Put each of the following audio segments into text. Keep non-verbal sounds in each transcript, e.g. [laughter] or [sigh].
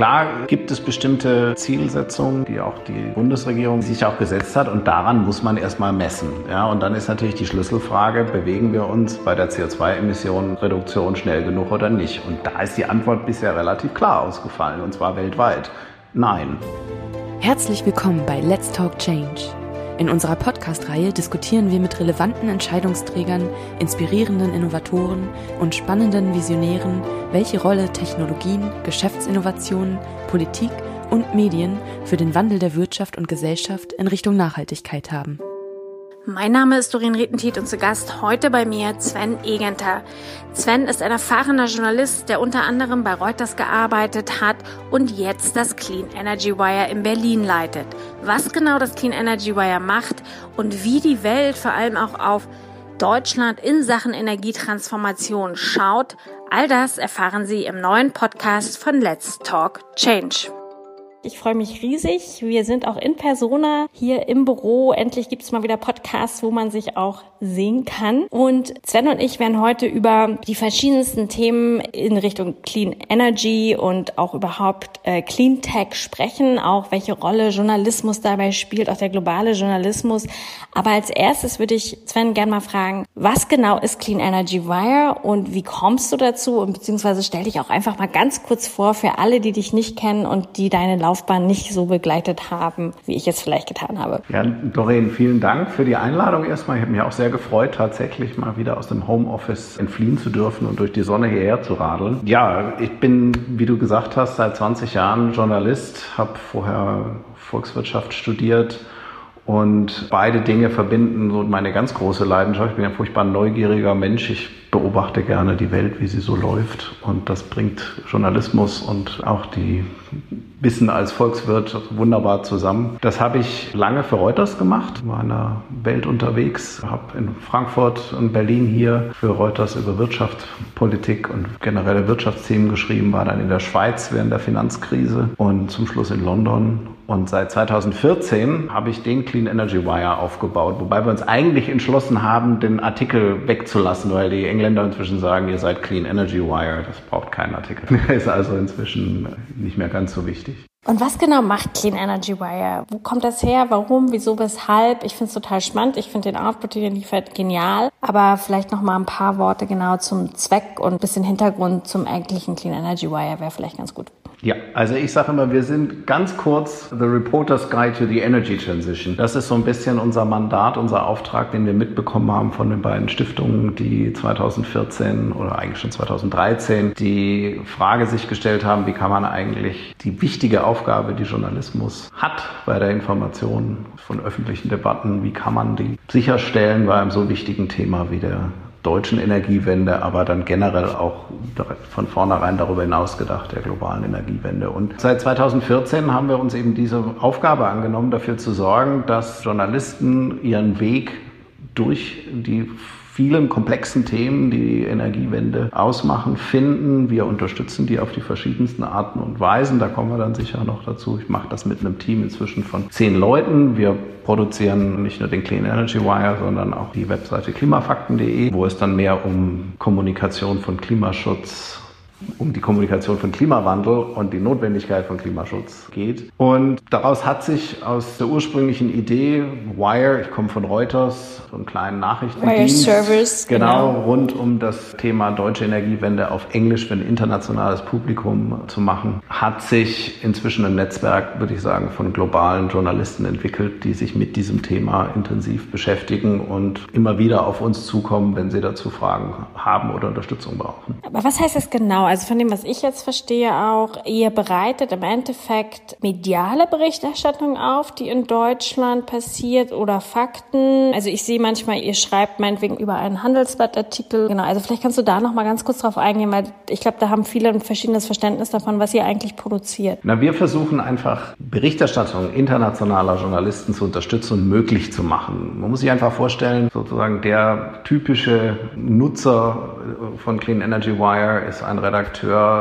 Klar gibt es bestimmte Zielsetzungen, die auch die Bundesregierung sich auch gesetzt hat und daran muss man erstmal messen. Ja, und dann ist natürlich die Schlüsselfrage, bewegen wir uns bei der CO2-Emissionenreduktion schnell genug oder nicht? Und da ist die Antwort bisher relativ klar ausgefallen und zwar weltweit. Nein. Herzlich willkommen bei Let's Talk Change. In unserer Podcast-Reihe diskutieren wir mit relevanten Entscheidungsträgern, inspirierenden Innovatoren und spannenden Visionären, welche Rolle Technologien, Geschäftsinnovationen, Politik und Medien für den Wandel der Wirtschaft und Gesellschaft in Richtung Nachhaltigkeit haben. Mein Name ist Doreen Rietentiet und zu Gast heute bei mir Sven Egenter. Sven ist ein erfahrener Journalist, der unter anderem bei Reuters gearbeitet hat und jetzt das Clean Energy Wire in Berlin leitet. Was genau das Clean Energy Wire macht und wie die Welt vor allem auch auf Deutschland in Sachen Energietransformation schaut, all das erfahren Sie im neuen Podcast von Let's Talk Change. Ich freue mich riesig. Wir sind auch in Persona hier im Büro. Endlich gibt es mal wieder Podcasts, wo man sich auch sehen kann. Und Sven und ich werden heute über die verschiedensten Themen in Richtung Clean Energy und auch überhaupt äh, Clean Tech sprechen, auch welche Rolle Journalismus dabei spielt, auch der globale Journalismus. Aber als erstes würde ich Sven gerne mal fragen, was genau ist Clean Energy Wire und wie kommst du dazu? Und beziehungsweise stell dich auch einfach mal ganz kurz vor für alle, die dich nicht kennen und die deine Laufbahn nicht so begleitet haben, wie ich es vielleicht getan habe. Ja, Doreen, vielen Dank für die Einladung erstmal. Ich habe mich auch sehr gefreut, tatsächlich mal wieder aus dem Homeoffice entfliehen zu dürfen und durch die Sonne hierher zu radeln. Ja, ich bin, wie du gesagt hast, seit 20 Jahren Journalist, habe vorher Volkswirtschaft studiert und beide Dinge verbinden so meine ganz große Leidenschaft. Ich bin ein furchtbar neugieriger Mensch. Ich beobachte gerne die Welt, wie sie so läuft. Und das bringt Journalismus und auch die Wissen als Volkswirt wunderbar zusammen. Das habe ich lange für Reuters gemacht, war in der Welt unterwegs, habe in Frankfurt und Berlin hier für Reuters über Wirtschaft, Politik und generelle Wirtschaftsthemen geschrieben, war dann in der Schweiz während der Finanzkrise und zum Schluss in London und seit 2014 habe ich den Clean Energy Wire aufgebaut, wobei wir uns eigentlich entschlossen haben, den Artikel wegzulassen, weil die Engländer inzwischen sagen, ihr seid Clean Energy Wire, das braucht keinen Artikel. [laughs] ist also inzwischen nicht mehr ganz so wichtig. Und was genau macht Clean Energy Wire? Wo kommt das her? Warum? Wieso? Weshalb? Ich finde es total spannend. Ich finde den Output, den liefert, genial. Aber vielleicht noch mal ein paar Worte genau zum Zweck und ein bisschen Hintergrund zum eigentlichen Clean Energy Wire wäre vielleicht ganz gut. Ja, also ich sage immer, wir sind ganz kurz The Reporter's Guide to the Energy Transition. Das ist so ein bisschen unser Mandat, unser Auftrag, den wir mitbekommen haben von den beiden Stiftungen, die 2014 oder eigentlich schon 2013 die Frage sich gestellt haben, wie kann man eigentlich die wichtige Aufgabe, die Journalismus hat bei der Information von öffentlichen Debatten, wie kann man die sicherstellen bei einem so wichtigen Thema wie der deutschen Energiewende, aber dann generell auch von vornherein darüber hinaus gedacht, der globalen Energiewende. Und seit 2014 haben wir uns eben diese Aufgabe angenommen, dafür zu sorgen, dass Journalisten ihren Weg durch die vielen komplexen Themen, die die Energiewende ausmachen, finden. Wir unterstützen die auf die verschiedensten Arten und Weisen. Da kommen wir dann sicher noch dazu. Ich mache das mit einem Team inzwischen von zehn Leuten. Wir produzieren nicht nur den Clean Energy Wire, sondern auch die Webseite klimafakten.de, wo es dann mehr um Kommunikation von Klimaschutz, um die Kommunikation von Klimawandel und die Notwendigkeit von Klimaschutz geht. Und daraus hat sich aus der ursprünglichen Idee Wire, ich komme von Reuters, so einen kleinen Nachrichtendienst, Wire Service, genau, genau, rund um das Thema deutsche Energiewende auf Englisch für ein internationales Publikum zu machen, hat sich inzwischen ein Netzwerk, würde ich sagen, von globalen Journalisten entwickelt, die sich mit diesem Thema intensiv beschäftigen und immer wieder auf uns zukommen, wenn sie dazu Fragen haben oder Unterstützung brauchen. Aber was heißt das genau? Also von dem, was ich jetzt verstehe, auch, ihr bereitet im Endeffekt mediale Berichterstattung auf, die in Deutschland passiert oder Fakten. Also ich sehe manchmal, ihr schreibt meinetwegen über einen Handelsblattartikel. Genau, also vielleicht kannst du da noch mal ganz kurz drauf eingehen, weil ich glaube, da haben viele ein verschiedenes Verständnis davon, was ihr eigentlich produziert. Na, wir versuchen einfach Berichterstattung internationaler Journalisten zu unterstützen und möglich zu machen. Man muss sich einfach vorstellen, sozusagen der typische Nutzer von Clean Energy Wire ist ein Redakteur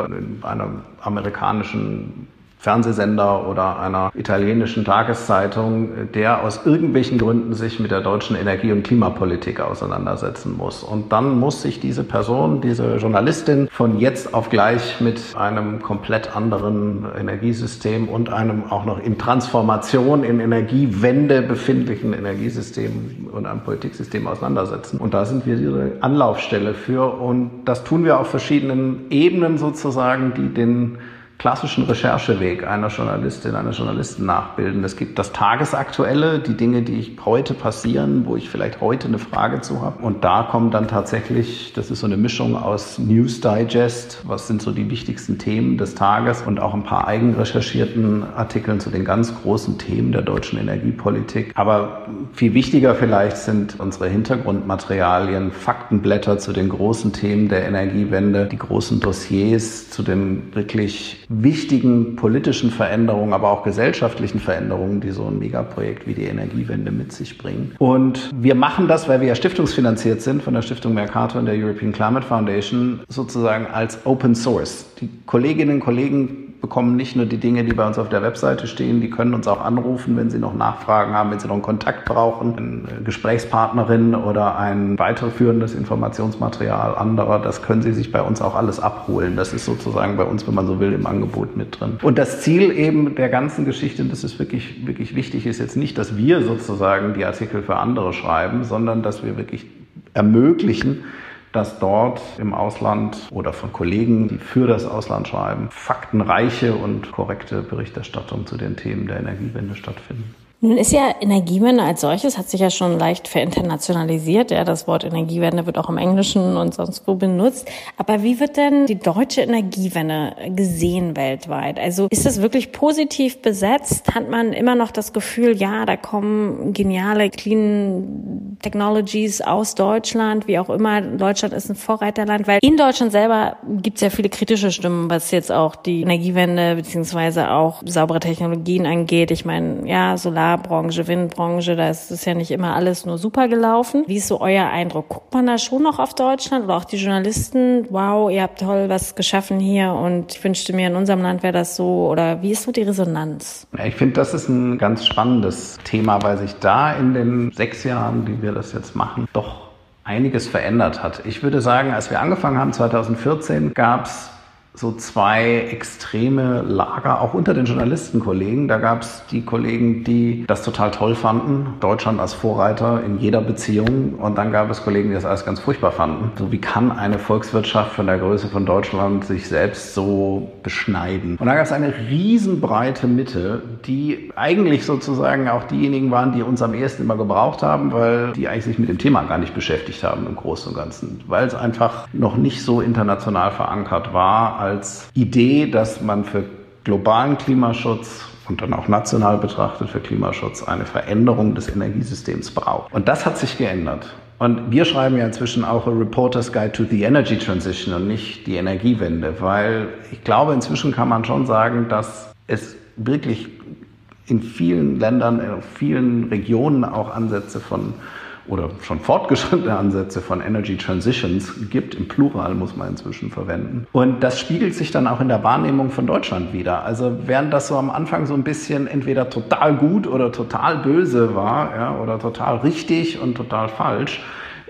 in einer amerikanischen Fernsehsender oder einer italienischen Tageszeitung, der aus irgendwelchen Gründen sich mit der deutschen Energie- und Klimapolitik auseinandersetzen muss. Und dann muss sich diese Person, diese Journalistin von jetzt auf gleich mit einem komplett anderen Energiesystem und einem auch noch in Transformation, in Energiewende befindlichen Energiesystem und einem Politiksystem auseinandersetzen. Und da sind wir diese Anlaufstelle für. Und das tun wir auf verschiedenen Ebenen sozusagen, die den klassischen Rechercheweg einer Journalistin, einer Journalisten nachbilden. Es gibt das Tagesaktuelle, die Dinge, die ich heute passieren, wo ich vielleicht heute eine Frage zu habe. Und da kommt dann tatsächlich, das ist so eine Mischung aus News Digest, was sind so die wichtigsten Themen des Tages und auch ein paar eigenrecherchierten Artikeln zu den ganz großen Themen der deutschen Energiepolitik. Aber viel wichtiger vielleicht sind unsere Hintergrundmaterialien, Faktenblätter zu den großen Themen der Energiewende, die großen Dossiers zu den wirklich wichtigen politischen Veränderungen, aber auch gesellschaftlichen Veränderungen, die so ein Megaprojekt wie die Energiewende mit sich bringen. Und wir machen das, weil wir ja stiftungsfinanziert sind von der Stiftung Mercator und der European Climate Foundation, sozusagen als Open Source. Die Kolleginnen und Kollegen bekommen nicht nur die Dinge, die bei uns auf der Webseite stehen, die können uns auch anrufen, wenn sie noch Nachfragen haben, wenn sie noch einen Kontakt brauchen, eine Gesprächspartnerin oder ein weiterführendes Informationsmaterial anderer, das können sie sich bei uns auch alles abholen. Das ist sozusagen bei uns, wenn man so will, im Angebot mit drin. Und das Ziel eben der ganzen Geschichte, und das ist wirklich, wirklich wichtig, ist jetzt nicht, dass wir sozusagen die Artikel für andere schreiben, sondern dass wir wirklich ermöglichen, dass dort im Ausland oder von Kollegen, die für das Ausland schreiben, faktenreiche und korrekte Berichterstattung zu den Themen der Energiewende stattfinden. Nun ist ja Energiewende als solches, hat sich ja schon leicht verinternationalisiert. Ja, das Wort Energiewende wird auch im Englischen und sonst wo benutzt. Aber wie wird denn die deutsche Energiewende gesehen weltweit? Also ist das wirklich positiv besetzt? Hat man immer noch das Gefühl, ja, da kommen geniale Clean Technologies aus Deutschland, wie auch immer. Deutschland ist ein Vorreiterland, weil in Deutschland selber gibt es ja viele kritische Stimmen, was jetzt auch die Energiewende beziehungsweise auch saubere Technologien angeht. Ich meine, ja, Solar Agrarbranche, Windbranche, da ist es ja nicht immer alles nur super gelaufen. Wie ist so euer Eindruck? Guckt man da schon noch auf Deutschland oder auch die Journalisten? Wow, ihr habt toll was geschaffen hier und ich wünschte mir, in unserem Land wäre das so. Oder wie ist so die Resonanz? Ich finde, das ist ein ganz spannendes Thema, weil sich da in den sechs Jahren, die wir das jetzt machen, doch einiges verändert hat. Ich würde sagen, als wir angefangen haben 2014, gab es so zwei extreme Lager, auch unter den Journalistenkollegen. Da gab es die Kollegen, die das total toll fanden, Deutschland als Vorreiter in jeder Beziehung. Und dann gab es Kollegen, die das alles ganz furchtbar fanden. So wie kann eine Volkswirtschaft von der Größe von Deutschland sich selbst so beschneiden? Und da gab es eine riesenbreite Mitte, die eigentlich sozusagen auch diejenigen waren, die uns am ehesten immer gebraucht haben, weil die eigentlich sich mit dem Thema gar nicht beschäftigt haben im Großen und Ganzen, weil es einfach noch nicht so international verankert war als Idee, dass man für globalen Klimaschutz und dann auch national betrachtet für Klimaschutz eine Veränderung des Energiesystems braucht. Und das hat sich geändert. Und wir schreiben ja inzwischen auch a Reporter's Guide to the Energy Transition und nicht die Energiewende, weil ich glaube, inzwischen kann man schon sagen, dass es wirklich in vielen Ländern, in vielen Regionen auch Ansätze von oder schon fortgeschrittene Ansätze von Energy Transitions gibt. Im Plural muss man inzwischen verwenden. Und das spiegelt sich dann auch in der Wahrnehmung von Deutschland wieder. Also während das so am Anfang so ein bisschen entweder total gut oder total böse war, ja, oder total richtig und total falsch,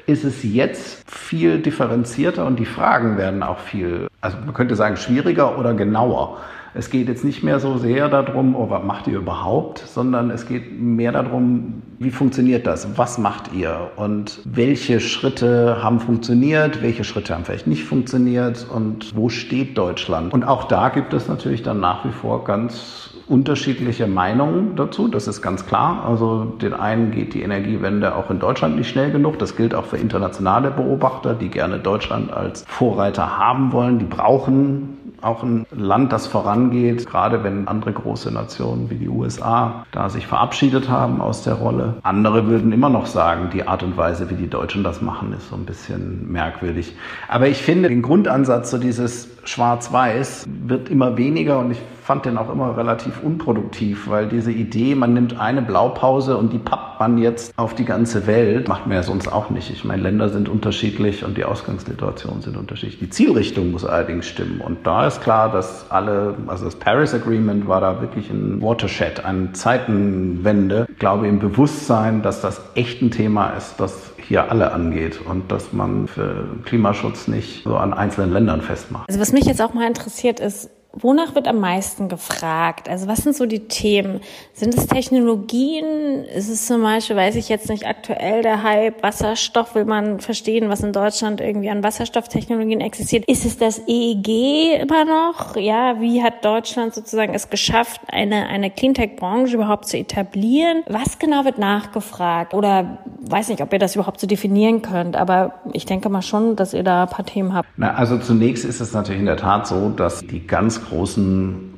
ist es jetzt viel differenzierter und die Fragen werden auch viel, also man könnte sagen, schwieriger oder genauer. Es geht jetzt nicht mehr so sehr darum, oh, was macht ihr überhaupt, sondern es geht mehr darum, wie funktioniert das? Was macht ihr? Und welche Schritte haben funktioniert? Welche Schritte haben vielleicht nicht funktioniert? Und wo steht Deutschland? Und auch da gibt es natürlich dann nach wie vor ganz unterschiedliche Meinungen dazu, das ist ganz klar. Also den einen geht die Energiewende auch in Deutschland nicht schnell genug. Das gilt auch für internationale Beobachter, die gerne Deutschland als Vorreiter haben wollen. Die brauchen auch ein Land, das vorangeht, gerade wenn andere große Nationen wie die USA da sich verabschiedet haben aus der Rolle. Andere würden immer noch sagen, die Art und Weise, wie die Deutschen das machen, ist so ein bisschen merkwürdig. Aber ich finde, den Grundansatz, so dieses Schwarz-Weiß, wird immer weniger und ich fand den auch immer relativ unproduktiv, weil diese Idee, man nimmt eine Blaupause und die pappt man jetzt auf die ganze Welt, macht man ja sonst auch nicht. Ich meine, Länder sind unterschiedlich und die Ausgangssituationen sind unterschiedlich. Die Zielrichtung muss allerdings stimmen. Und da ist klar, dass alle, also das Paris Agreement war da wirklich ein Watershed, eine Zeitenwende. Ich glaube im Bewusstsein, dass das echt ein Thema ist, das hier alle angeht und dass man für Klimaschutz nicht so an einzelnen Ländern festmacht. Also was mich jetzt auch mal interessiert ist, Wonach wird am meisten gefragt? Also was sind so die Themen? Sind es Technologien? Ist es zum Beispiel, weiß ich jetzt nicht, aktuell der Hype Wasserstoff? Will man verstehen, was in Deutschland irgendwie an Wasserstofftechnologien existiert? Ist es das EEG immer noch? Ja, wie hat Deutschland sozusagen es geschafft, eine, eine Cleantech-Branche überhaupt zu etablieren? Was genau wird nachgefragt? Oder weiß nicht, ob ihr das überhaupt so definieren könnt, aber ich denke mal schon, dass ihr da ein paar Themen habt. Na, also zunächst ist es natürlich in der Tat so, dass die ganz großen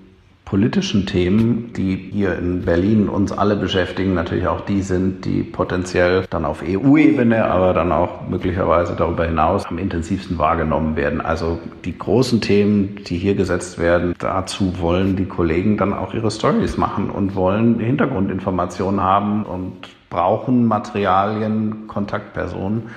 politischen Themen, die hier in Berlin uns alle beschäftigen, natürlich auch die sind, die potenziell dann auf EU-Ebene, aber dann auch möglicherweise darüber hinaus am intensivsten wahrgenommen werden. Also die großen Themen, die hier gesetzt werden, dazu wollen die Kollegen dann auch ihre Stories machen und wollen Hintergrundinformationen haben und brauchen Materialien, Kontaktpersonen.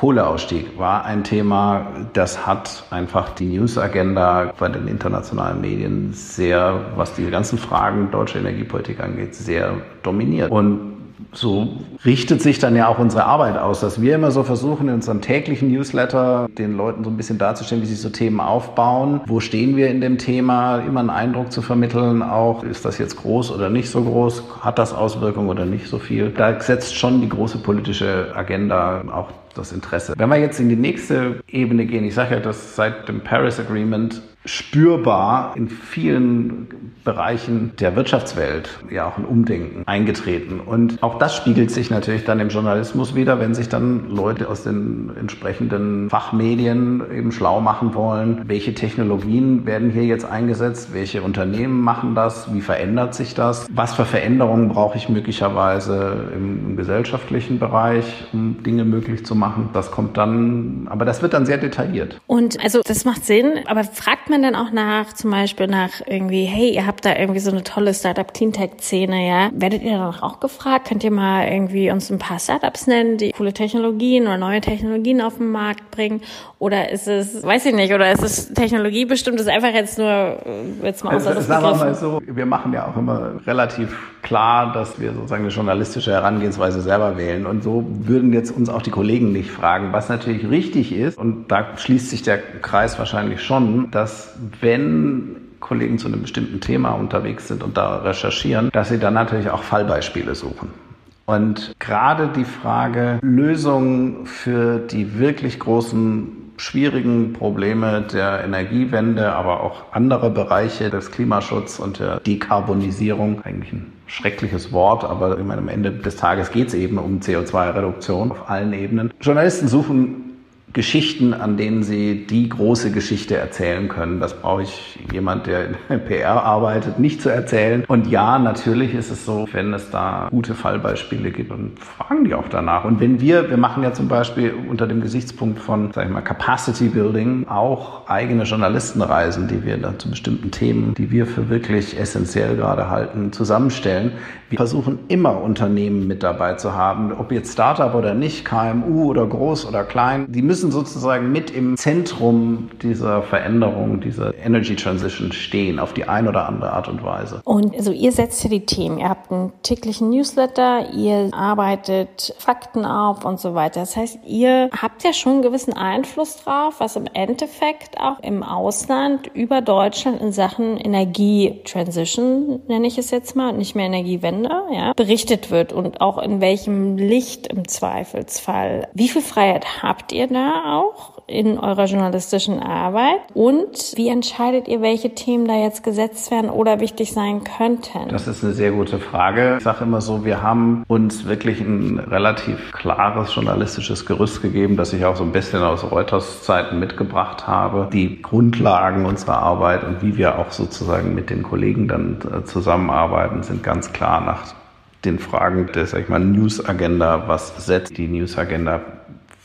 Kohleausstieg war ein Thema, das hat einfach die News-Agenda bei den internationalen Medien sehr, was die ganzen Fragen deutsche Energiepolitik angeht, sehr dominiert. Und so richtet sich dann ja auch unsere Arbeit aus, dass wir immer so versuchen, in unserem täglichen Newsletter den Leuten so ein bisschen darzustellen, wie sich so Themen aufbauen. Wo stehen wir in dem Thema? Immer einen Eindruck zu vermitteln, auch ist das jetzt groß oder nicht so groß? Hat das Auswirkungen oder nicht so viel? Da setzt schon die große politische Agenda auch das Interesse. Wenn wir jetzt in die nächste Ebene gehen, ich sage ja, dass seit dem Paris Agreement spürbar in vielen Bereichen der Wirtschaftswelt ja auch ein Umdenken eingetreten. Und auch das spiegelt sich natürlich dann im Journalismus wieder, wenn sich dann Leute aus den entsprechenden Fachmedien eben schlau machen wollen, welche Technologien werden hier jetzt eingesetzt, welche Unternehmen machen das, wie verändert sich das, was für Veränderungen brauche ich möglicherweise im, im gesellschaftlichen Bereich, um Dinge möglich zu machen. Das kommt dann, aber das wird dann sehr detailliert. Und also das macht Sinn, aber fragt man dann auch nach, zum Beispiel nach irgendwie, hey, ihr habt da irgendwie so eine tolle Startup Cleantech-Szene, ja? Werdet ihr dann auch gefragt? Könnt ihr mal irgendwie uns ein paar Startups nennen, die coole Technologien oder neue Technologien auf den Markt bringen? Oder ist es, weiß ich nicht, oder ist es Technologie bestimmt? Ist einfach jetzt nur, äh, jetzt mal außer das Sagen wir mal so, wir machen ja auch immer relativ klar, dass wir sozusagen eine journalistische Herangehensweise selber wählen. Und so würden jetzt uns auch die Kollegen nicht fragen, was natürlich richtig ist. Und da schließt sich der Kreis wahrscheinlich schon, dass wenn Kollegen zu einem bestimmten Thema unterwegs sind und da recherchieren, dass sie dann natürlich auch Fallbeispiele suchen. Und gerade die Frage Lösungen für die wirklich großen schwierigen Probleme der Energiewende, aber auch andere Bereiche des Klimaschutzes und der Dekarbonisierung, eigentlich ein schreckliches Wort, aber ich meine, am Ende des Tages geht es eben um CO2-Reduktion auf allen Ebenen. Journalisten suchen Geschichten, an denen sie die große Geschichte erzählen können. Das brauche ich jemand, der in PR arbeitet, nicht zu erzählen. Und ja, natürlich ist es so, wenn es da gute Fallbeispiele gibt, dann fragen die auch danach. Und wenn wir, wir machen ja zum Beispiel unter dem Gesichtspunkt von, sag ich mal, Capacity Building auch eigene Journalistenreisen, die wir dann zu bestimmten Themen, die wir für wirklich essentiell gerade halten, zusammenstellen. Wir versuchen immer Unternehmen mit dabei zu haben, ob jetzt Startup oder nicht, KMU oder groß oder klein. Die müssen müssen sozusagen mit im Zentrum dieser Veränderung, dieser Energy Transition stehen, auf die eine oder andere Art und Weise. Und also ihr setzt ja die Themen. Ihr habt einen täglichen Newsletter, ihr arbeitet Fakten auf und so weiter. Das heißt, ihr habt ja schon einen gewissen Einfluss drauf, was im Endeffekt auch im Ausland über Deutschland in Sachen Energietransition, nenne ich es jetzt mal, nicht mehr Energiewende, ja, berichtet wird und auch in welchem Licht im Zweifelsfall. Wie viel Freiheit habt ihr da? Auch in eurer journalistischen Arbeit? Und wie entscheidet ihr, welche Themen da jetzt gesetzt werden oder wichtig sein könnten? Das ist eine sehr gute Frage. Ich sage immer so, wir haben uns wirklich ein relativ klares journalistisches Gerüst gegeben, das ich auch so ein bisschen aus Reuters Zeiten mitgebracht habe. Die Grundlagen unserer Arbeit und wie wir auch sozusagen mit den Kollegen dann äh, zusammenarbeiten, sind ganz klar nach den Fragen der, sag ich mal, News Agenda. Was setzt die News Agenda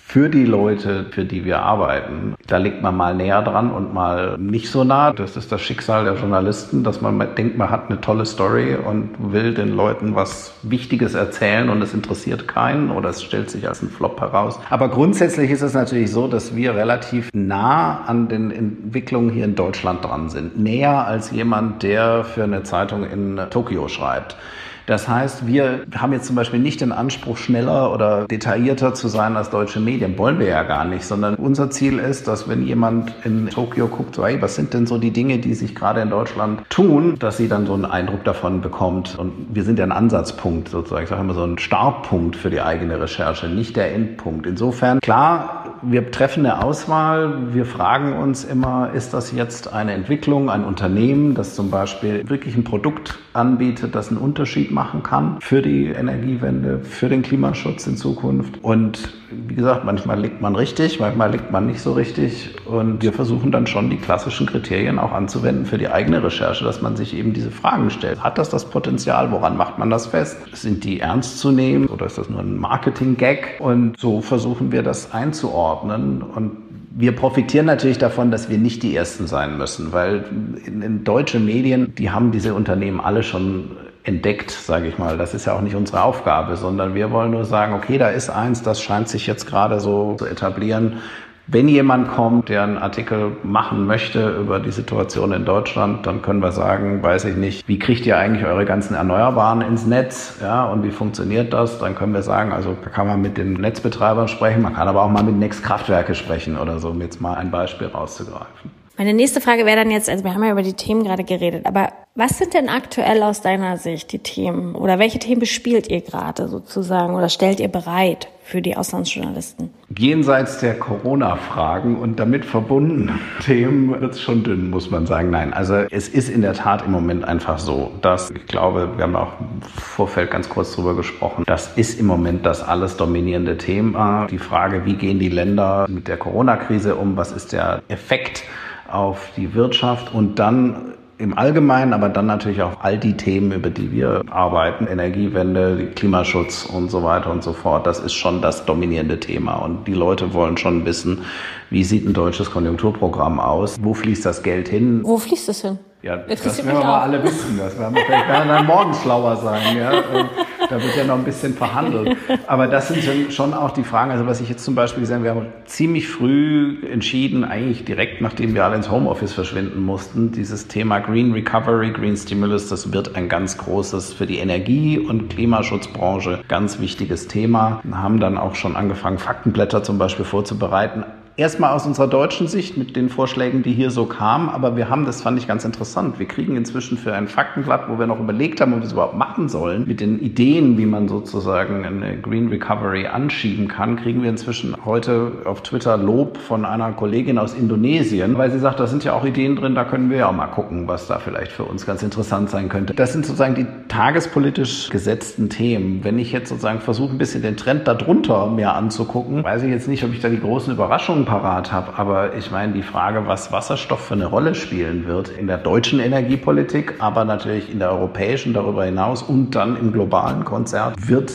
für die Leute, für die wir arbeiten. Da liegt man mal näher dran und mal nicht so nah. Das ist das Schicksal der Journalisten, dass man denkt, man hat eine tolle Story und will den Leuten was Wichtiges erzählen und es interessiert keinen oder es stellt sich als ein Flop heraus. Aber grundsätzlich ist es natürlich so, dass wir relativ nah an den Entwicklungen hier in Deutschland dran sind. Näher als jemand, der für eine Zeitung in Tokio schreibt. Das heißt, wir haben jetzt zum Beispiel nicht den Anspruch, schneller oder detaillierter zu sein als deutsche Medien. Wollen wir ja gar nicht, sondern unser Ziel ist, dass wenn jemand in Tokio guckt, so, hey, was sind denn so die Dinge, die sich gerade in Deutschland tun, dass sie dann so einen Eindruck davon bekommt. Und wir sind ja ein Ansatzpunkt sozusagen, ich sage immer so ein Startpunkt für die eigene Recherche, nicht der Endpunkt. Insofern, klar, wir treffen eine Auswahl. Wir fragen uns immer, ist das jetzt eine Entwicklung, ein Unternehmen, das zum Beispiel wirklich ein Produkt anbietet, das einen Unterschied machen kann für die Energiewende, für den Klimaschutz in Zukunft. Und wie gesagt, manchmal liegt man richtig, manchmal liegt man nicht so richtig. Und wir versuchen dann schon die klassischen Kriterien auch anzuwenden für die eigene Recherche, dass man sich eben diese Fragen stellt. Hat das das Potenzial? Woran macht man das fest? Sind die ernst zu nehmen oder ist das nur ein Marketing-Gag? Und so versuchen wir das einzuordnen und wir profitieren natürlich davon, dass wir nicht die Ersten sein müssen, weil in, in deutsche Medien, die haben diese Unternehmen alle schon entdeckt, sage ich mal. Das ist ja auch nicht unsere Aufgabe, sondern wir wollen nur sagen, okay, da ist eins, das scheint sich jetzt gerade so zu etablieren. Wenn jemand kommt, der einen Artikel machen möchte über die Situation in Deutschland, dann können wir sagen, weiß ich nicht, wie kriegt ihr eigentlich eure ganzen Erneuerbaren ins Netz? Ja, und wie funktioniert das? Dann können wir sagen, also da kann man mit den Netzbetreibern sprechen, man kann aber auch mal mit Next Kraftwerke sprechen oder so, um jetzt mal ein Beispiel rauszugreifen. Meine nächste Frage wäre dann jetzt, also wir haben ja über die Themen gerade geredet, aber was sind denn aktuell aus deiner Sicht die Themen oder welche Themen bespielt ihr gerade sozusagen oder stellt ihr bereit für die Auslandsjournalisten? Jenseits der Corona-Fragen und damit verbundenen [laughs] Themen wird es schon dünn, muss man sagen. Nein, also es ist in der Tat im Moment einfach so, dass ich glaube, wir haben auch im Vorfeld ganz kurz drüber gesprochen, das ist im Moment das alles dominierende Thema. Die Frage, wie gehen die Länder mit der Corona-Krise um, was ist der Effekt auf die Wirtschaft und dann im Allgemeinen, aber dann natürlich auch all die Themen, über die wir arbeiten, Energiewende, Klimaschutz und so weiter und so fort, das ist schon das dominierende Thema. Und die Leute wollen schon wissen, wie sieht ein deutsches Konjunkturprogramm aus? Wo fließt das Geld hin? Wo fließt es hin? Ja, das werden wir mal alle wissen. Das werden wir vielleicht [laughs] dann morgen schlauer sein. Ja? [laughs] Da wird ja noch ein bisschen verhandelt. Aber das sind schon auch die Fragen. Also was ich jetzt zum Beispiel gesehen habe, wir haben ziemlich früh entschieden, eigentlich direkt nachdem wir alle ins Homeoffice verschwinden mussten, dieses Thema Green Recovery, Green Stimulus, das wird ein ganz großes für die Energie- und Klimaschutzbranche ganz wichtiges Thema. Wir haben dann auch schon angefangen, Faktenblätter zum Beispiel vorzubereiten Erstmal aus unserer deutschen Sicht mit den Vorschlägen, die hier so kamen, aber wir haben, das fand ich ganz interessant, wir kriegen inzwischen für ein Faktenblatt, wo wir noch überlegt haben, ob wir es überhaupt machen sollen, mit den Ideen, wie man sozusagen eine Green Recovery anschieben kann, kriegen wir inzwischen heute auf Twitter Lob von einer Kollegin aus Indonesien, weil sie sagt, da sind ja auch Ideen drin, da können wir ja auch mal gucken, was da vielleicht für uns ganz interessant sein könnte. Das sind sozusagen die tagespolitisch gesetzten Themen. Wenn ich jetzt sozusagen versuche, ein bisschen den Trend darunter mir anzugucken, weiß ich jetzt nicht, ob ich da die großen Überraschungen parat habe, aber ich meine, die Frage, was Wasserstoff für eine Rolle spielen wird in der deutschen Energiepolitik, aber natürlich in der europäischen darüber hinaus und dann im globalen Konzert, wird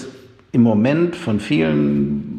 im Moment von vielen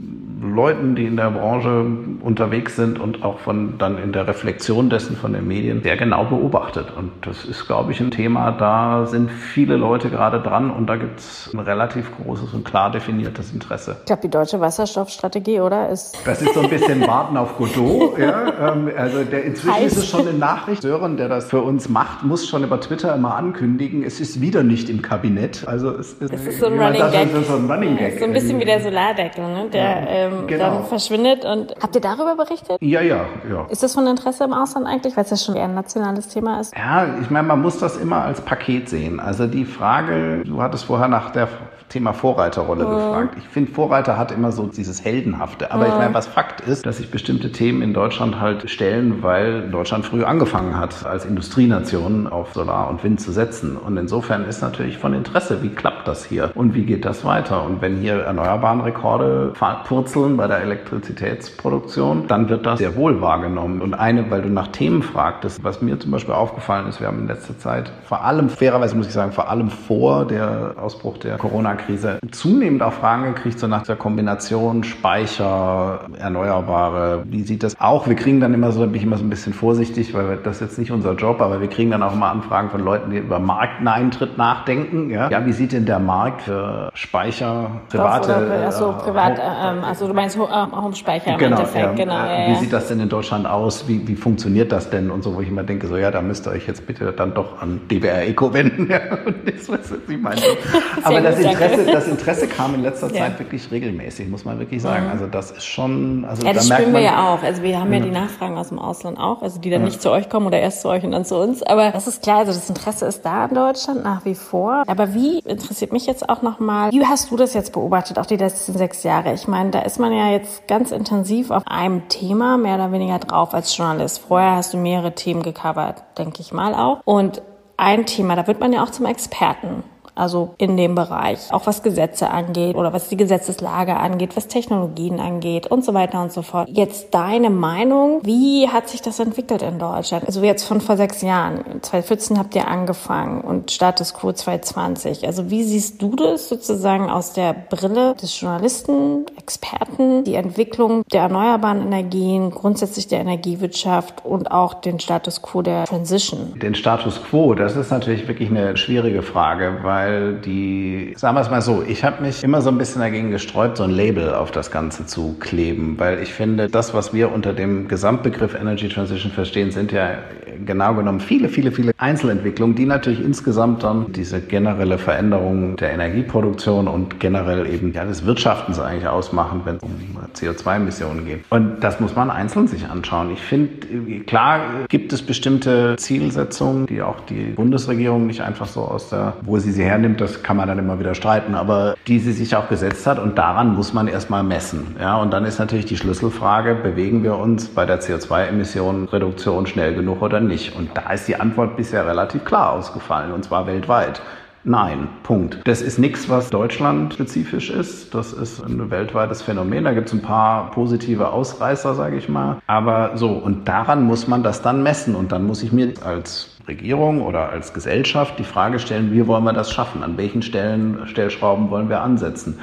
Leuten, die in der Branche unterwegs sind und auch von dann in der Reflexion dessen von den Medien sehr genau beobachtet. Und das ist, glaube ich, ein Thema, da sind viele Leute gerade dran und da gibt es ein relativ großes und klar definiertes Interesse. Ich glaube, die deutsche Wasserstoffstrategie, oder? Ist das ist so ein bisschen Warten auf Godot. ja? Ähm, also der, inzwischen heiß. ist es schon eine Nachricht. Sören, der das für uns macht, muss schon über Twitter immer ankündigen, es ist wieder nicht im Kabinett. Also es ist, es ist so ein Running Gag. So ein Running Gag. So ein bisschen wie der Solardeckel, ne? der ja. Ähm, genau. dann verschwindet. Und habt ihr darüber berichtet? Ja, ja, ja. Ist das von Interesse im Ausland eigentlich, weil es ja schon eher ein nationales Thema ist? Ja, ich meine, man muss das immer als Paket sehen. Also die Frage, du hattest vorher nach der Thema Vorreiterrolle mhm. gefragt. Ich finde, Vorreiter hat immer so dieses Heldenhafte. Aber mhm. ich meine, was Fakt ist, dass sich bestimmte Themen in Deutschland halt stellen, weil Deutschland früh angefangen hat, als Industrienation auf Solar und Wind zu setzen. Und insofern ist natürlich von Interesse, wie klappt das hier und wie geht das weiter? Und wenn hier erneuerbaren Rekorde purzeln bei der Elektrizitätsproduktion, dann wird das sehr wohl wahrgenommen. Und eine, weil du nach Themen fragtest, was mir zum Beispiel aufgefallen ist, wir haben in letzter Zeit vor allem, fairerweise muss ich sagen, vor allem vor der Ausbruch der Corona Corona-Krise zunehmend auch Fragen gekriegt, so nach der Kombination Speicher, Erneuerbare. Wie sieht das auch? Wir kriegen dann immer so, bin ich immer so ein bisschen vorsichtig, weil das ist jetzt nicht unser Job, aber wir kriegen dann auch immer Anfragen von Leuten, die über Markteintritt nachdenken. Ja, ja wie sieht denn der Markt für Speicher, private? Oder, also, privat, äh, also du meinst Home-Speicher genau, im Endeffekt, ja, genau. Ja, wie sieht das denn in Deutschland aus? Wie, wie funktioniert das denn? Und so, wo ich immer denke, so ja, da müsst ihr euch jetzt bitte dann doch an DWR Eco wenden. [laughs] Ja, und das, was ich meine. Aber das Interesse, das Interesse kam in letzter Zeit wirklich regelmäßig, muss man wirklich sagen. Mhm. Also das ist schon. Also ja, das spüren wir ja auch. Also wir haben ja die Nachfragen aus dem Ausland auch, also die dann nicht zu euch kommen oder erst zu euch und dann zu uns. Aber das ist klar, also das Interesse ist da in Deutschland nach wie vor. Aber wie interessiert mich jetzt auch nochmal, wie hast du das jetzt beobachtet, auch die letzten sechs Jahre? Ich meine, da ist man ja jetzt ganz intensiv auf einem Thema mehr oder weniger drauf als Journalist. Vorher hast du mehrere Themen gecovert, denke ich mal auch. Und ein Thema, da wird man ja auch zum Experten also in dem Bereich, auch was Gesetze angeht oder was die Gesetzeslage angeht, was Technologien angeht und so weiter und so fort. Jetzt deine Meinung, wie hat sich das entwickelt in Deutschland? Also jetzt von vor sechs Jahren, 2014 habt ihr angefangen und Status Quo 2020. Also wie siehst du das sozusagen aus der Brille des Journalisten, Experten, die Entwicklung der erneuerbaren Energien, grundsätzlich der Energiewirtschaft und auch den Status Quo der Transition? Den Status Quo, das ist natürlich wirklich eine schwierige Frage, weil weil die, sagen wir es mal so, ich habe mich immer so ein bisschen dagegen gesträubt, so ein Label auf das Ganze zu kleben, weil ich finde, das, was wir unter dem Gesamtbegriff Energy Transition verstehen, sind ja genau genommen viele, viele, viele Einzelentwicklungen, die natürlich insgesamt dann diese generelle Veränderung der Energieproduktion und generell eben ja, des Wirtschaftens eigentlich ausmachen, wenn es um CO2-Emissionen geht. Und das muss man einzeln sich anschauen. Ich finde, klar gibt es bestimmte Zielsetzungen, die auch die Bundesregierung nicht einfach so aus der, wo sie sie hernimmt, das kann man dann immer wieder streiten, aber die sie sich auch gesetzt hat und daran muss man erstmal messen. Ja, und dann ist natürlich die Schlüsselfrage, bewegen wir uns bei der CO2-Emissionenreduktion schnell genug oder nicht? Und da ist die Antwort bisher relativ klar ausgefallen und zwar weltweit. Nein, Punkt. Das ist nichts, was deutschlandspezifisch ist. Das ist ein weltweites Phänomen. Da gibt es ein paar positive Ausreißer, sage ich mal. Aber so, und daran muss man das dann messen. Und dann muss ich mir als Regierung oder als Gesellschaft die Frage stellen, wie wollen wir das schaffen? An welchen Stellen, Stellschrauben wollen wir ansetzen?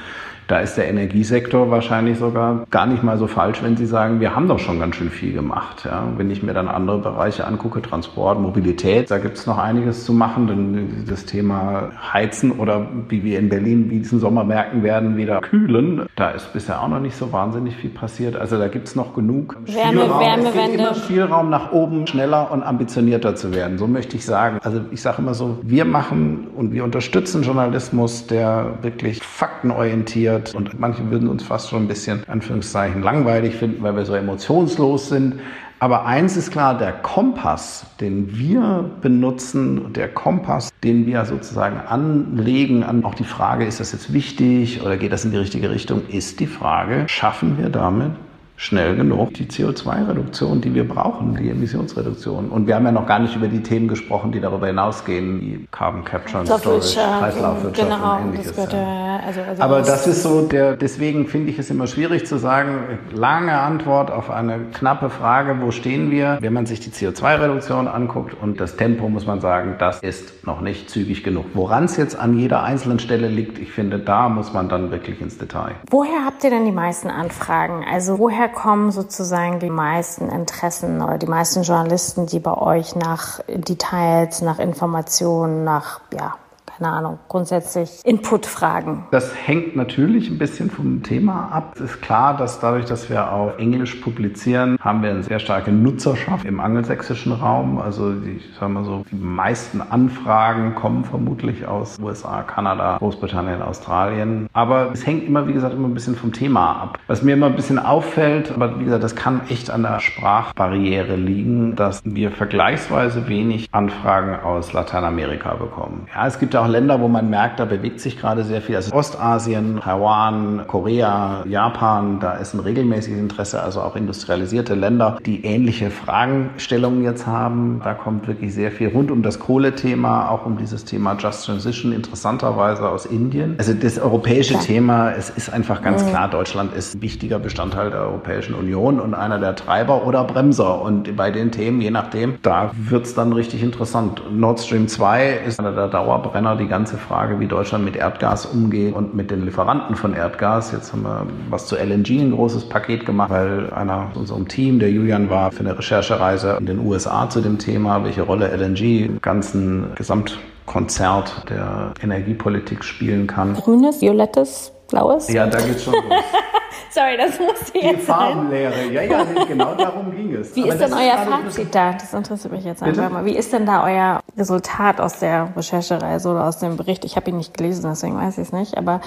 Da ist der Energiesektor wahrscheinlich sogar gar nicht mal so falsch, wenn Sie sagen, wir haben doch schon ganz schön viel gemacht. Ja. Wenn ich mir dann andere Bereiche angucke, Transport, Mobilität, da gibt es noch einiges zu machen, denn das Thema Heizen oder wie wir in Berlin diesen Sommer merken werden, wieder kühlen, da ist bisher auch noch nicht so wahnsinnig viel passiert. Also da gibt es noch genug Wärme, Spielraum. Wärmewende. Es gibt immer Spielraum nach oben, schneller und ambitionierter zu werden. So möchte ich sagen. Also ich sage immer so, wir machen und wir unterstützen Journalismus, der wirklich faktenorientiert wird. Und manche würden uns fast schon ein bisschen, Anführungszeichen, langweilig finden, weil wir so emotionslos sind. Aber eins ist klar, der Kompass, den wir benutzen, der Kompass, den wir sozusagen anlegen an auch die Frage, ist das jetzt wichtig oder geht das in die richtige Richtung, ist die Frage, schaffen wir damit schnell genug die CO2-Reduktion, die wir brauchen, die Emissionsreduktion. Und wir haben ja noch gar nicht über die Themen gesprochen, die darüber hinausgehen, wie Carbon Capture and Storage, Kreislaufwirtschaft genau, und ähnliches. Das ja. also, also Aber das ist so, der, deswegen finde ich es immer schwierig zu sagen, lange Antwort auf eine knappe Frage, wo stehen wir? Wenn man sich die CO2-Reduktion anguckt und das Tempo, muss man sagen, das ist noch nicht zügig genug. Woran es jetzt an jeder einzelnen Stelle liegt, ich finde, da muss man dann wirklich ins Detail. Woher habt ihr denn die meisten Anfragen? Also woher kommen sozusagen die meisten Interessen oder die meisten Journalisten, die bei euch nach Details, nach Informationen, nach ja, keine Ahnung, grundsätzlich Input-Fragen? Das hängt natürlich ein bisschen vom Thema ab. Es ist klar, dass dadurch, dass wir auf Englisch publizieren, haben wir eine sehr starke Nutzerschaft im angelsächsischen Raum. Also ich sag mal so, die meisten Anfragen kommen vermutlich aus USA, Kanada, Großbritannien, Australien. Aber es hängt immer, wie gesagt, immer ein bisschen vom Thema ab. Was mir immer ein bisschen auffällt, aber wie gesagt, das kann echt an der Sprachbarriere liegen, dass wir vergleichsweise wenig Anfragen aus Lateinamerika bekommen. Ja, es gibt auch Länder, wo man merkt, da bewegt sich gerade sehr viel. Also Ostasien, Taiwan, Korea, Japan, da ist ein regelmäßiges Interesse, also auch industrialisierte Länder, die ähnliche Fragestellungen jetzt haben. Da kommt wirklich sehr viel rund um das Kohlethema, auch um dieses Thema Just Transition, interessanterweise aus Indien. Also das europäische ja. Thema, es ist einfach ganz mhm. klar, Deutschland ist ein wichtiger Bestandteil der Europäischen Union und einer der Treiber oder Bremser. Und bei den Themen, je nachdem, da wird es dann richtig interessant. Nord Stream 2 ist einer der Dauerbrenner die ganze Frage, wie Deutschland mit Erdgas umgeht und mit den Lieferanten von Erdgas. Jetzt haben wir was zu LNG ein großes Paket gemacht, weil einer aus unserem Team, der Julian war, für eine Recherchereise in den USA zu dem Thema, welche Rolle LNG im ganzen Gesamtkonzert der Energiepolitik spielen kann. Grünes, violettes, blaues? Ja, da geht's schon los. [laughs] Sorry, das musste Die jetzt sein. Farbenlehre, ja, ja, genau darum ging es. Wie Aber ist denn euer ein Fazit da? Das interessiert mich jetzt Bitte? einfach mal. Wie ist denn da euer Resultat aus der Recherchereise oder aus dem Bericht? Ich habe ihn nicht gelesen, deswegen weiß ich es nicht. Aber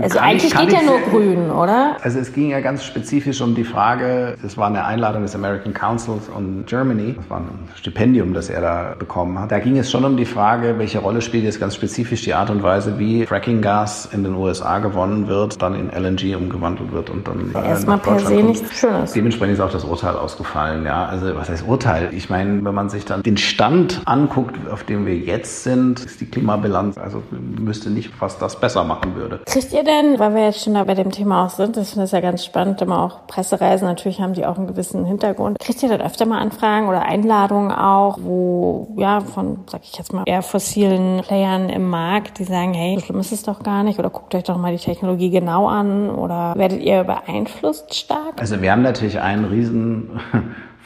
also kann ich- eigentlich kann steht ja ich nur grün, oder? Also es ging ja ganz spezifisch um die Frage, es war eine Einladung des American Councils on Germany, das war ein Stipendium, das er da bekommen hat. Da ging es schon um die Frage, welche Rolle spielt jetzt ganz spezifisch die Art und Weise, wie Fracking-Gas in den USA gewonnen wird, dann in LNG umgewandelt wird und dann äh, Erstmal per se nichts Schönes. Dementsprechend ist auch das Urteil ausgefallen, ja. Also was heißt Urteil? Ich meine, wenn man sich dann den Stand anguckt, auf dem wir jetzt sind, ist die Klimabilanz, also müsste nicht, was das besser machen würde. Kriegt ihr denn, weil wir jetzt schon da bei dem Thema auch sind, das finde ich ja ganz spannend, immer auch Pressereisen, natürlich haben die auch einen gewissen Hintergrund. Kriegt ihr dann öfter mal Anfragen oder Einladungen auch, wo, ja, von, sag ich jetzt mal, eher fossilen Playern im Markt, die sagen, hey, so schlimm ist es doch gar nicht oder guckt euch doch mal die Technologie genau an oder werdet ihr beeinflusst stark? Also wir haben natürlich einen riesen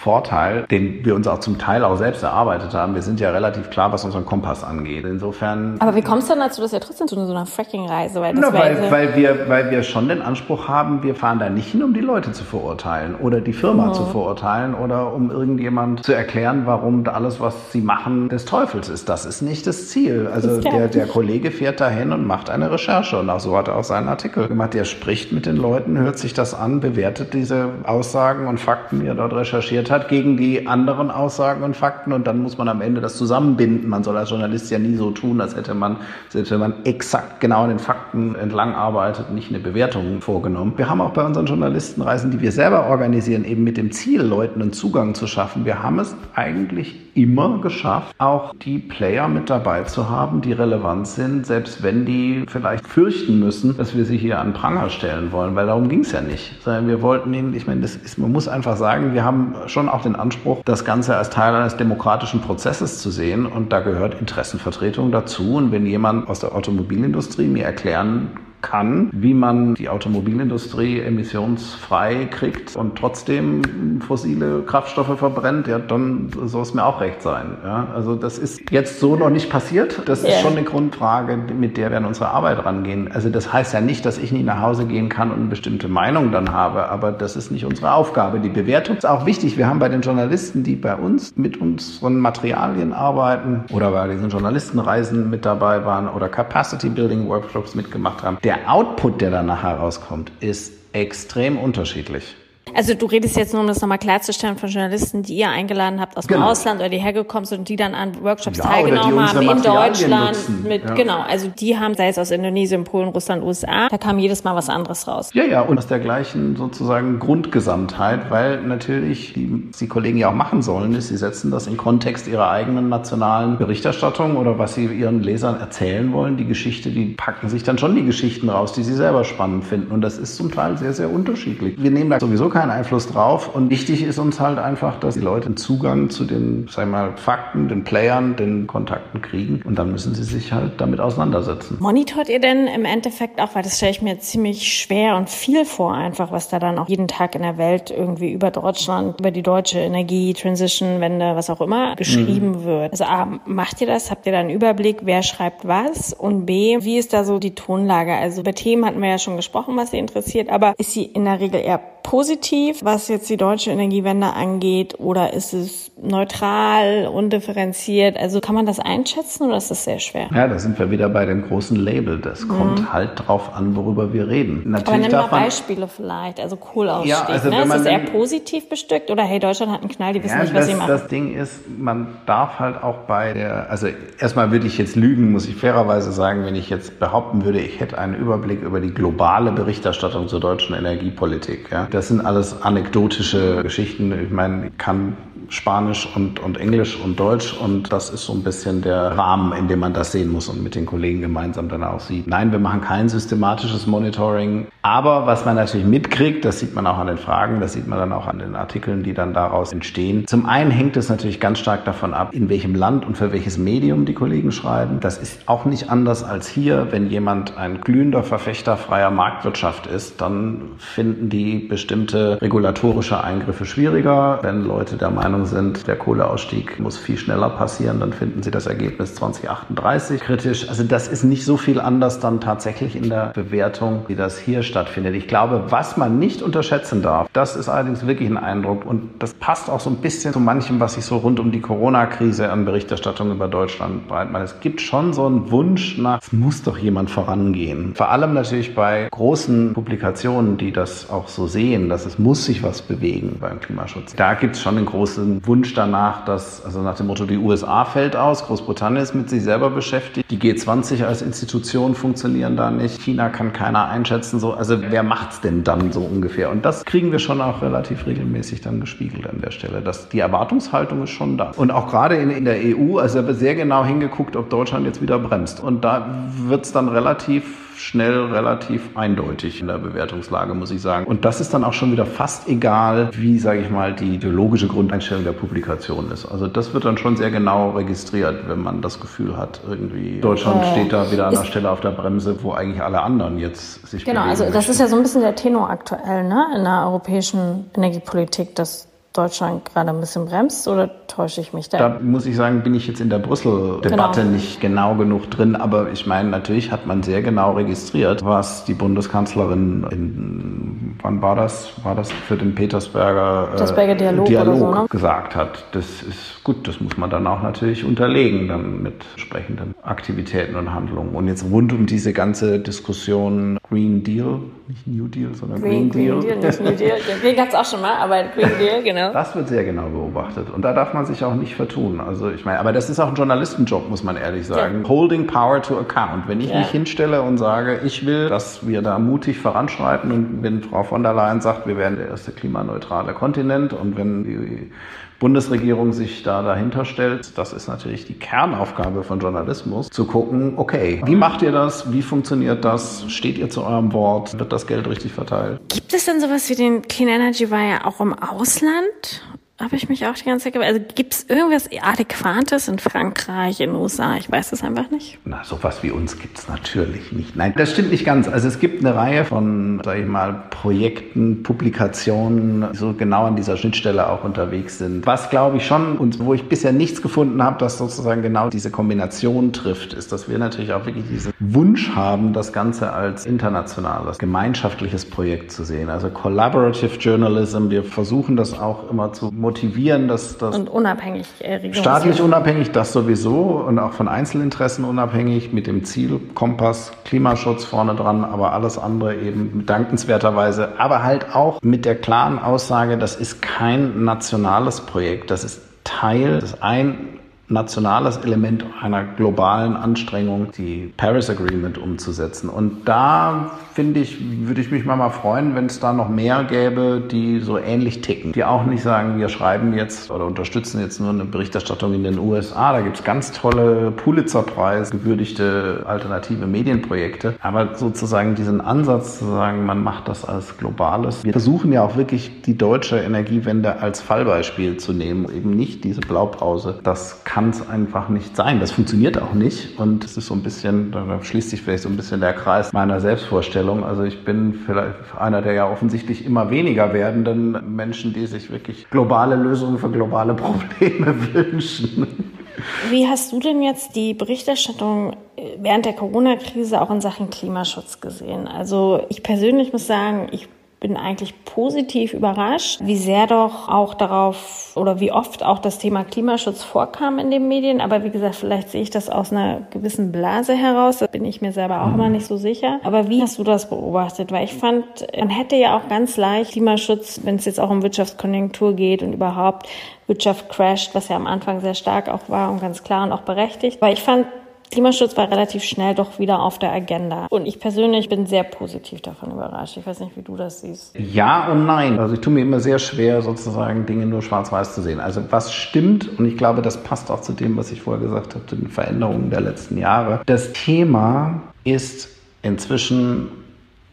Vorteil, den wir uns auch zum Teil auch selbst erarbeitet haben. Wir sind ja relativ klar, was unseren Kompass angeht. Insofern Aber wie kommst du dann dazu, dass ihr trotzdem zu so einer Fracking-Reise, weil Na, weil, weil, wir, weil wir schon den Anspruch haben, wir fahren da nicht hin, um die Leute zu verurteilen oder die Firma zu verurteilen oder um irgendjemand zu erklären, warum alles, was sie machen, des Teufels ist. Das ist nicht das Ziel. Also der, der Kollege fährt da hin und macht eine Recherche und auch so hat er auch seinen Artikel gemacht. Der spricht mit den Leuten, hört sich das an, bewertet diese Aussagen und Fakten, die er dort recherchiert hat, gegen die anderen Aussagen und Fakten und dann muss man am Ende das zusammenbinden. Man soll als Journalist ja nie so tun, als hätte man, selbst wenn man exakt genau an den Fakten entlang arbeitet, nicht eine Bewertung vorgenommen. Wir haben auch bei unseren Journalistenreisen, die wir selber organisieren, eben mit dem Ziel, Leuten einen Zugang zu schaffen. Wir haben es eigentlich immer geschafft, auch die Player mit dabei zu haben, die relevant sind, selbst wenn die vielleicht fürchten müssen, dass wir sie hier an Pranger stellen wollen, weil darum ging es ja nicht. Sondern wir wollten ihnen, ich meine, das ist, man muss einfach sagen, wir haben schon auch den Anspruch, das Ganze als Teil eines demokratischen Prozesses zu sehen und da gehört Interessenvertretung dazu. Und wenn jemand aus der Automobilindustrie mir erklären kann, wie man die Automobilindustrie emissionsfrei kriegt und trotzdem fossile Kraftstoffe verbrennt, ja, dann soll es mir auch recht sein. Ja, also das ist jetzt so noch nicht passiert. Das ist Ja. schon eine Grundfrage, mit der wir an unsere Arbeit rangehen. Also das heißt ja nicht, dass ich nie nach Hause gehen kann und eine bestimmte Meinung dann habe, aber das ist nicht unsere Aufgabe. Die Bewertung ist auch wichtig. Wir haben bei den Journalisten, die bei uns mit unseren Materialien arbeiten oder bei diesen Journalistenreisen mit dabei waren oder Capacity Building Workshops mitgemacht haben, der Output, der dann nachher rauskommt, ist extrem unterschiedlich. Also du redest jetzt nur, um das nochmal klarzustellen, von Journalisten, die ihr eingeladen habt aus dem Genau. Ausland oder die hergekommen sind und die dann an Workshops Ja, teilgenommen haben in Deutschland. nutzen. Mit, Ja. Genau, also die haben, sei es aus Indonesien, Polen, Russland, USA, da kam jedes Mal was anderes raus. Ja, ja, und aus der gleichen sozusagen Grundgesamtheit, weil natürlich, die, was die Kollegen ja auch machen sollen, ist, sie setzen das in Kontext ihrer eigenen nationalen Berichterstattung oder was sie ihren Lesern erzählen wollen. Die Geschichte, die packen sich dann schon die Geschichten raus, die sie selber spannend finden. Und das ist zum Teil sehr, sehr unterschiedlich. Wir nehmen da sowieso keinen Einfluss drauf. Und wichtig ist uns halt einfach, dass die Leute einen Zugang zu den, sag ich mal, Fakten, den Playern, den Kontakten kriegen. Und dann müssen sie sich halt damit auseinandersetzen. Monitort ihr denn im Endeffekt auch, weil das stelle ich mir ziemlich schwer und viel vor, einfach was da dann auch jeden Tag in der Welt irgendwie über Deutschland, über die deutsche Energie, Transition, Wende, was auch immer geschrieben wird. Also A, macht ihr das? Habt ihr da einen Überblick, wer schreibt was? Und B, wie ist da so die Tonlage? Also über Themen hatten wir ja schon gesprochen, was sie interessiert, aber ist sie in der Regel eher positiv, was jetzt die deutsche Energiewende angeht, oder ist es neutral, undifferenziert? Also kann man das einschätzen oder ist das sehr schwer? Ja, da sind wir wieder bei dem großen Label. Das kommt halt drauf an, worüber wir reden. Mhm. Aber Natürlich nimm mal man, Beispiele vielleicht, also Kohlausstieg. Ja, also ne? wenn Ist das eher positiv bestückt oder hey, Deutschland hat einen Knall, die wissen ja, nicht, was das, sie machen? das Ding ist, man darf halt auch bei der, also erstmal würde ich jetzt lügen, muss ich fairerweise sagen, wenn ich jetzt behaupten würde, ich hätte einen Überblick über die globale Berichterstattung zur deutschen Energiepolitik. Ja. Das sind alles anekdotische Geschichten. Ich meine, ich kann Spanisch und, und Englisch und Deutsch und das ist so ein bisschen der Rahmen, in dem man das sehen muss und mit den Kollegen gemeinsam dann auch sieht. Nein, wir machen kein systematisches Monitoring, aber was man natürlich mitkriegt, das sieht man auch an den Fragen, das sieht man dann auch an den Artikeln, die dann daraus entstehen. Zum einen hängt es natürlich ganz stark davon ab, in welchem Land und für welches Medium die Kollegen schreiben. Das ist auch nicht anders als hier, wenn jemand ein glühender Verfechter freier Marktwirtschaft ist, dann finden die bestimmte regulatorische Eingriffe schwieriger. Wenn Leute der Meinung sind, der Kohleausstieg muss viel schneller passieren, dann finden sie das Ergebnis 2038 kritisch. Also das ist nicht so viel anders dann tatsächlich in der Bewertung, wie das hier stattfindet. Ich glaube, was man nicht unterschätzen darf, das ist allerdings wirklich ein Eindruck und das passt auch so ein bisschen zu manchem, was ich so rund um die Corona-Krise an Berichterstattung über Deutschland breit mache. Es gibt schon so einen Wunsch nach, es muss doch jemand vorangehen. Vor allem natürlich bei großen Publikationen, die das auch so sehen, dass es muss sich was bewegen beim Klimaschutz. Da gibt es schon einen großen Wunsch danach, dass, also nach dem Motto, die USA fällt aus, Großbritannien ist mit sich selber beschäftigt, die G20 als Institution funktionieren da nicht, China kann keiner einschätzen, so, also wer macht's denn dann so ungefähr? Und das kriegen wir schon auch relativ regelmäßig dann gespiegelt an der Stelle. dass die Erwartungshaltung ist schon da. Und auch gerade in, in der EU, also sehr genau hingeguckt, ob Deutschland jetzt wieder bremst. Und da wird's dann relativ schnell relativ eindeutig in der Bewertungslage, muss ich sagen. Und das ist dann auch schon wieder fast egal, wie, sage ich mal, die ideologische Grundeinstellung der Publikation ist. Also das wird dann schon sehr genau registriert, wenn man das Gefühl hat, irgendwie Deutschland äh, steht da wieder an der Stelle auf der Bremse, wo eigentlich alle anderen jetzt sich Genau, also das ist ja so ein bisschen der Tenor aktuell ne, in der europäischen Energiepolitik, dass Deutschland gerade ein bisschen bremst oder täusche ich mich da? Da muss ich sagen, bin ich jetzt in der Brüssel-Debatte genau. nicht genau genug drin, aber ich meine, natürlich hat man sehr genau registriert, was die Bundeskanzlerin in, wann war das? War das für den Petersberger, äh, Dialog, Dialog so, ne? gesagt hat. Das ist gut, das muss man dann auch natürlich unterlegen, dann mit entsprechenden Aktivitäten und Handlungen. Und jetzt rund um diese ganze Diskussion Green Deal, nicht New Deal, sondern Green, Green Deal. Green Deal, nicht New Deal. Den gab es auch schon mal, aber Green Deal, genau. Das wird sehr genau beobachtet. Und da darf man sich auch nicht vertun. Also ich meine, aber das ist auch ein Journalistenjob, muss man ehrlich sagen. Ja. Holding power to account. Wenn ich ja. mich hinstelle und sage, ich will, dass wir da mutig voranschreiten und wenn Frau von der Leyen sagt, wir werden der erste klimaneutrale Kontinent und wenn die Bundesregierung sich da dahinter stellt, das ist natürlich die Kernaufgabe von Journalismus, zu gucken, okay, wie macht ihr das? Wie funktioniert das? Steht ihr zu eurem Wort? Wird das Geld richtig verteilt? Gibt es denn sowas wie den Clean Energy Wire auch im Ausland? Habe ich mich auch die ganze Zeit. Also gibt es irgendwas Adäquates in Frankreich, in den USA? Ich weiß es einfach nicht. Na, sowas wie uns gibt es natürlich nicht. Nein, das stimmt nicht ganz. Also es gibt eine Reihe von, sage ich mal, Projekten, Publikationen, die so genau an dieser Schnittstelle auch unterwegs sind. Was glaube ich schon und wo ich bisher nichts gefunden habe, das sozusagen genau diese Kombination trifft, ist, dass wir natürlich auch wirklich diesen Wunsch haben, das Ganze als internationales, gemeinschaftliches Projekt zu sehen. Also Collaborative Journalism. Wir versuchen das auch immer zu motivieren, dass das und unabhängig äh, staatlich unabhängig, das sowieso und auch von Einzelinteressen unabhängig mit dem Ziel Kompass Klimaschutz vorne dran, aber alles andere eben dankenswerterweise, aber halt auch mit der klaren Aussage, das ist kein nationales Projekt, das ist Teil, das ist ein nationales Element einer globalen Anstrengung, die Paris Agreement umzusetzen. Und da finde ich, würde ich mich mal freuen, wenn es da noch mehr gäbe, die so ähnlich ticken, die auch nicht sagen, wir schreiben jetzt oder unterstützen jetzt nur eine Berichterstattung in den USA. Da gibt es ganz tolle Pulitzer-Preis gewürdigte alternative Medienprojekte. Aber sozusagen diesen Ansatz zu sagen, man macht das als globales. Wir versuchen ja auch wirklich die deutsche Energiewende als Fallbeispiel zu nehmen, eben nicht diese Blaupause. Das kann es einfach nicht sein. Das funktioniert auch nicht. Und es ist so ein bisschen, da schließt sich vielleicht so ein bisschen der Kreis meiner Selbstvorstellung. Also ich bin vielleicht einer der ja offensichtlich immer weniger werdenden Menschen, die sich wirklich globale Lösungen für globale [laughs] Probleme wünschen. Wie hast du denn jetzt die Berichterstattung während der Corona-Krise auch in Sachen Klimaschutz gesehen? Also ich persönlich muss sagen, ich bin eigentlich positiv überrascht, wie sehr doch auch darauf oder wie oft auch das Thema Klimaschutz vorkam in den Medien. Aber wie gesagt, vielleicht sehe ich das aus einer gewissen Blase heraus. Da bin ich mir selber auch immer nicht so sicher. Aber wie hast du das beobachtet? Weil ich fand, man hätte ja auch ganz leicht Klimaschutz, wenn es jetzt auch um Wirtschaftskonjunktur geht und überhaupt Wirtschaft crasht, was ja am Anfang sehr stark auch war und ganz klar und auch berechtigt. Weil ich fand, Klimaschutz war relativ schnell doch wieder auf der Agenda. Und ich persönlich bin sehr positiv davon überrascht. Ich weiß nicht, wie du das siehst. Ja und nein. Also ich tue mir immer sehr schwer, sozusagen Dinge nur schwarz-weiß zu sehen. Also was stimmt, und ich glaube, das passt auch zu dem, was ich vorher gesagt habe, zu den Veränderungen der letzten Jahre. Das Thema ist inzwischen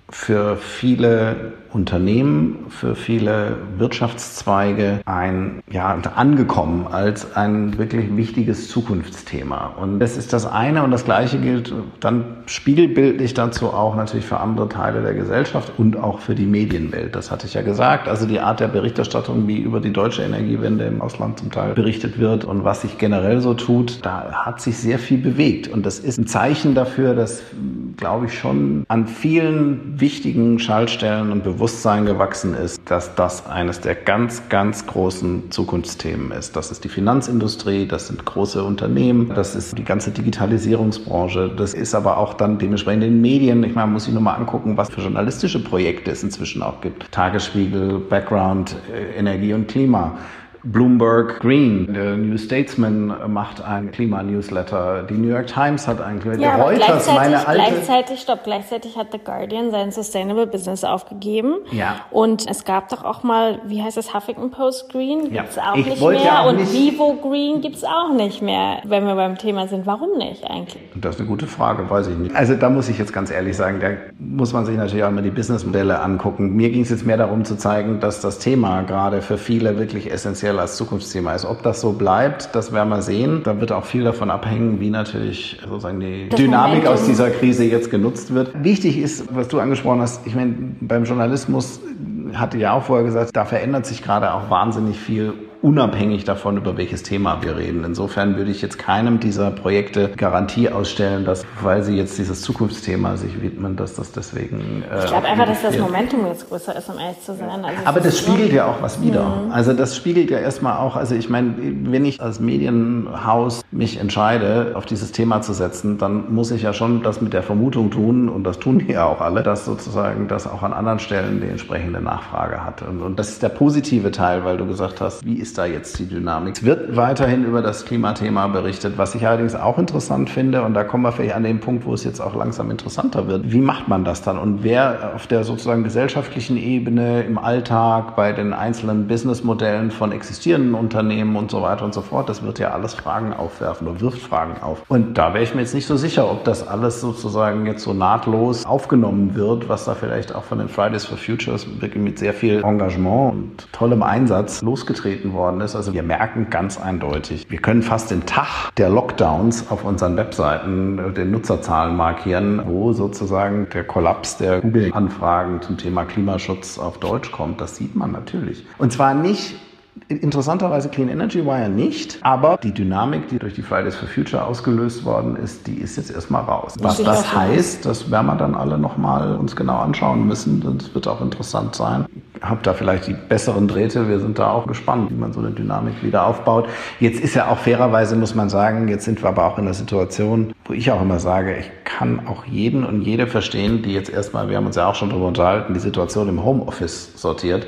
für viele Unternehmen, für viele Wirtschaftszweige ein, ja, angekommen als ein wirklich wichtiges Zukunftsthema. Und das ist das eine und das Gleiche gilt dann spiegelbildlich dazu auch natürlich für andere Teile der Gesellschaft und auch für die Medienwelt. Das hatte ich ja gesagt. Also die Art der Berichterstattung, wie über die deutsche Energiewende im Ausland zum Teil berichtet wird und was sich generell so tut, da hat sich sehr viel bewegt. Und das ist ein Zeichen dafür, dass, glaube ich, schon an vielen wichtigen Schaltstellen und Bewusstsein gewachsen ist, dass das eines der ganz, ganz großen Zukunftsthemen ist. Das ist die Finanzindustrie, das sind große Unternehmen, das ist die ganze Digitalisierungsbranche, das ist aber auch dann dementsprechend in den Medien. Ich meine, man muss sich nur mal angucken, was für journalistische Projekte es inzwischen auch gibt. Tagesspiegel, Background, äh, Energie und Klima. Bloomberg Green, der New Statesman macht ein Klimanewsletter, die New York Times hat ein Klima. Ja, Reuters, meine alte. Gleichzeitig, stopp, gleichzeitig hat The Guardian sein Sustainable Business aufgegeben. Ja. Und es gab doch auch mal, wie heißt es, Huffington Post Green? Gibt's ja. auch ich nicht mehr. Ja auch und nicht Vivo Green gibt's auch nicht mehr, wenn wir beim Thema sind. Warum nicht eigentlich? Das ist eine gute Frage, weiß ich nicht. Also da muss ich jetzt ganz ehrlich sagen, da muss man sich natürlich auch mal die Businessmodelle angucken. Mir ging es jetzt mehr darum zu zeigen, dass das Thema gerade für viele wirklich essentiell essentiell als Zukunftsthema ist. Ob das so bleibt, das werden wir sehen. Da wird auch viel davon abhängen, wie natürlich sozusagen die das Dynamik aus dieser Krise jetzt genutzt wird. Wichtig ist, was du angesprochen hast, ich meine, beim Journalismus hatte ja auch vorher gesagt, da verändert sich gerade auch wahnsinnig viel unabhängig davon, über welches Thema wir reden. Insofern würde ich jetzt keinem dieser Projekte Garantie ausstellen, dass, weil sie jetzt dieses Zukunftsthema sich widmen, dass das deswegen. Äh, ich glaube einfach, dass das Momentum jetzt größer ist, um ehrlich zu sein. Also Aber das spiegelt ja auch was wieder. Mhm. Also das spiegelt ja erstmal auch, also ich meine, wenn ich als Medienhaus mich entscheide, auf dieses Thema zu setzen, dann muss ich ja schon das mit der Vermutung tun, und das tun die ja auch alle, dass sozusagen das auch an anderen Stellen die entsprechende Nachfrage hat. Und, und das ist der positive Teil, weil du gesagt hast, wie ist ist da jetzt die Dynamik? Es wird weiterhin über das Klimathema berichtet, was ich allerdings auch interessant finde, und da kommen wir vielleicht an den Punkt, wo es jetzt auch langsam interessanter wird. Wie macht man das dann? Und wer auf der sozusagen gesellschaftlichen Ebene, im Alltag, bei den einzelnen Businessmodellen von existierenden Unternehmen und so weiter und so fort, das wird ja alles Fragen aufwerfen oder wirft Fragen auf. Und da wäre ich mir jetzt nicht so sicher, ob das alles sozusagen jetzt so nahtlos aufgenommen wird, was da vielleicht auch von den Fridays for Futures wirklich mit sehr viel Engagement und tollem Einsatz losgetreten wurde worden ist. Also wir merken ganz eindeutig, wir können fast den Tag der Lockdowns auf unseren Webseiten äh, den Nutzerzahlen markieren, wo sozusagen der Kollaps der Google-Anfragen zum Thema Klimaschutz auf Deutsch kommt. Das sieht man natürlich. Und zwar nicht Interessanterweise Clean Energy war ja nicht, aber die Dynamik, die durch die Fridays for Future ausgelöst worden ist, die ist jetzt erstmal raus. Was das heißt, das werden wir dann alle nochmal uns genau anschauen müssen. Das wird auch interessant sein. Habe da vielleicht die besseren Drähte. Wir sind da auch gespannt, wie man so eine Dynamik wieder aufbaut. Jetzt ist ja auch fairerweise, muss man sagen, jetzt sind wir aber auch in der Situation, wo ich auch immer sage, ich kann auch jeden und jede verstehen, die jetzt erstmal, wir haben uns ja auch schon darüber unterhalten, die Situation im Homeoffice sortiert